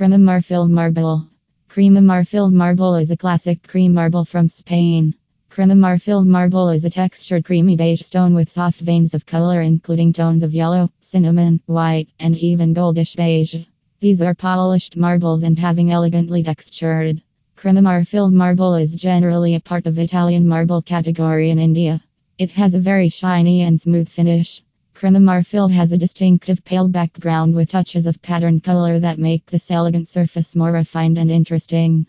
Crema Marfil Marble. Crema Marfil Marble is a classic cream marble from Spain. Crema Marfil Marble is a textured creamy beige stone with soft veins of color, including tones of yellow, cinnamon, white, and even goldish beige. These are polished marbles and having elegantly textured. Crema Marfil marble is generally a part of Italian marble category in India. It has a very shiny and smooth finish. Crema Marfil has a distinctive pale background with touches of patterned color that make this elegant surface more refined and interesting.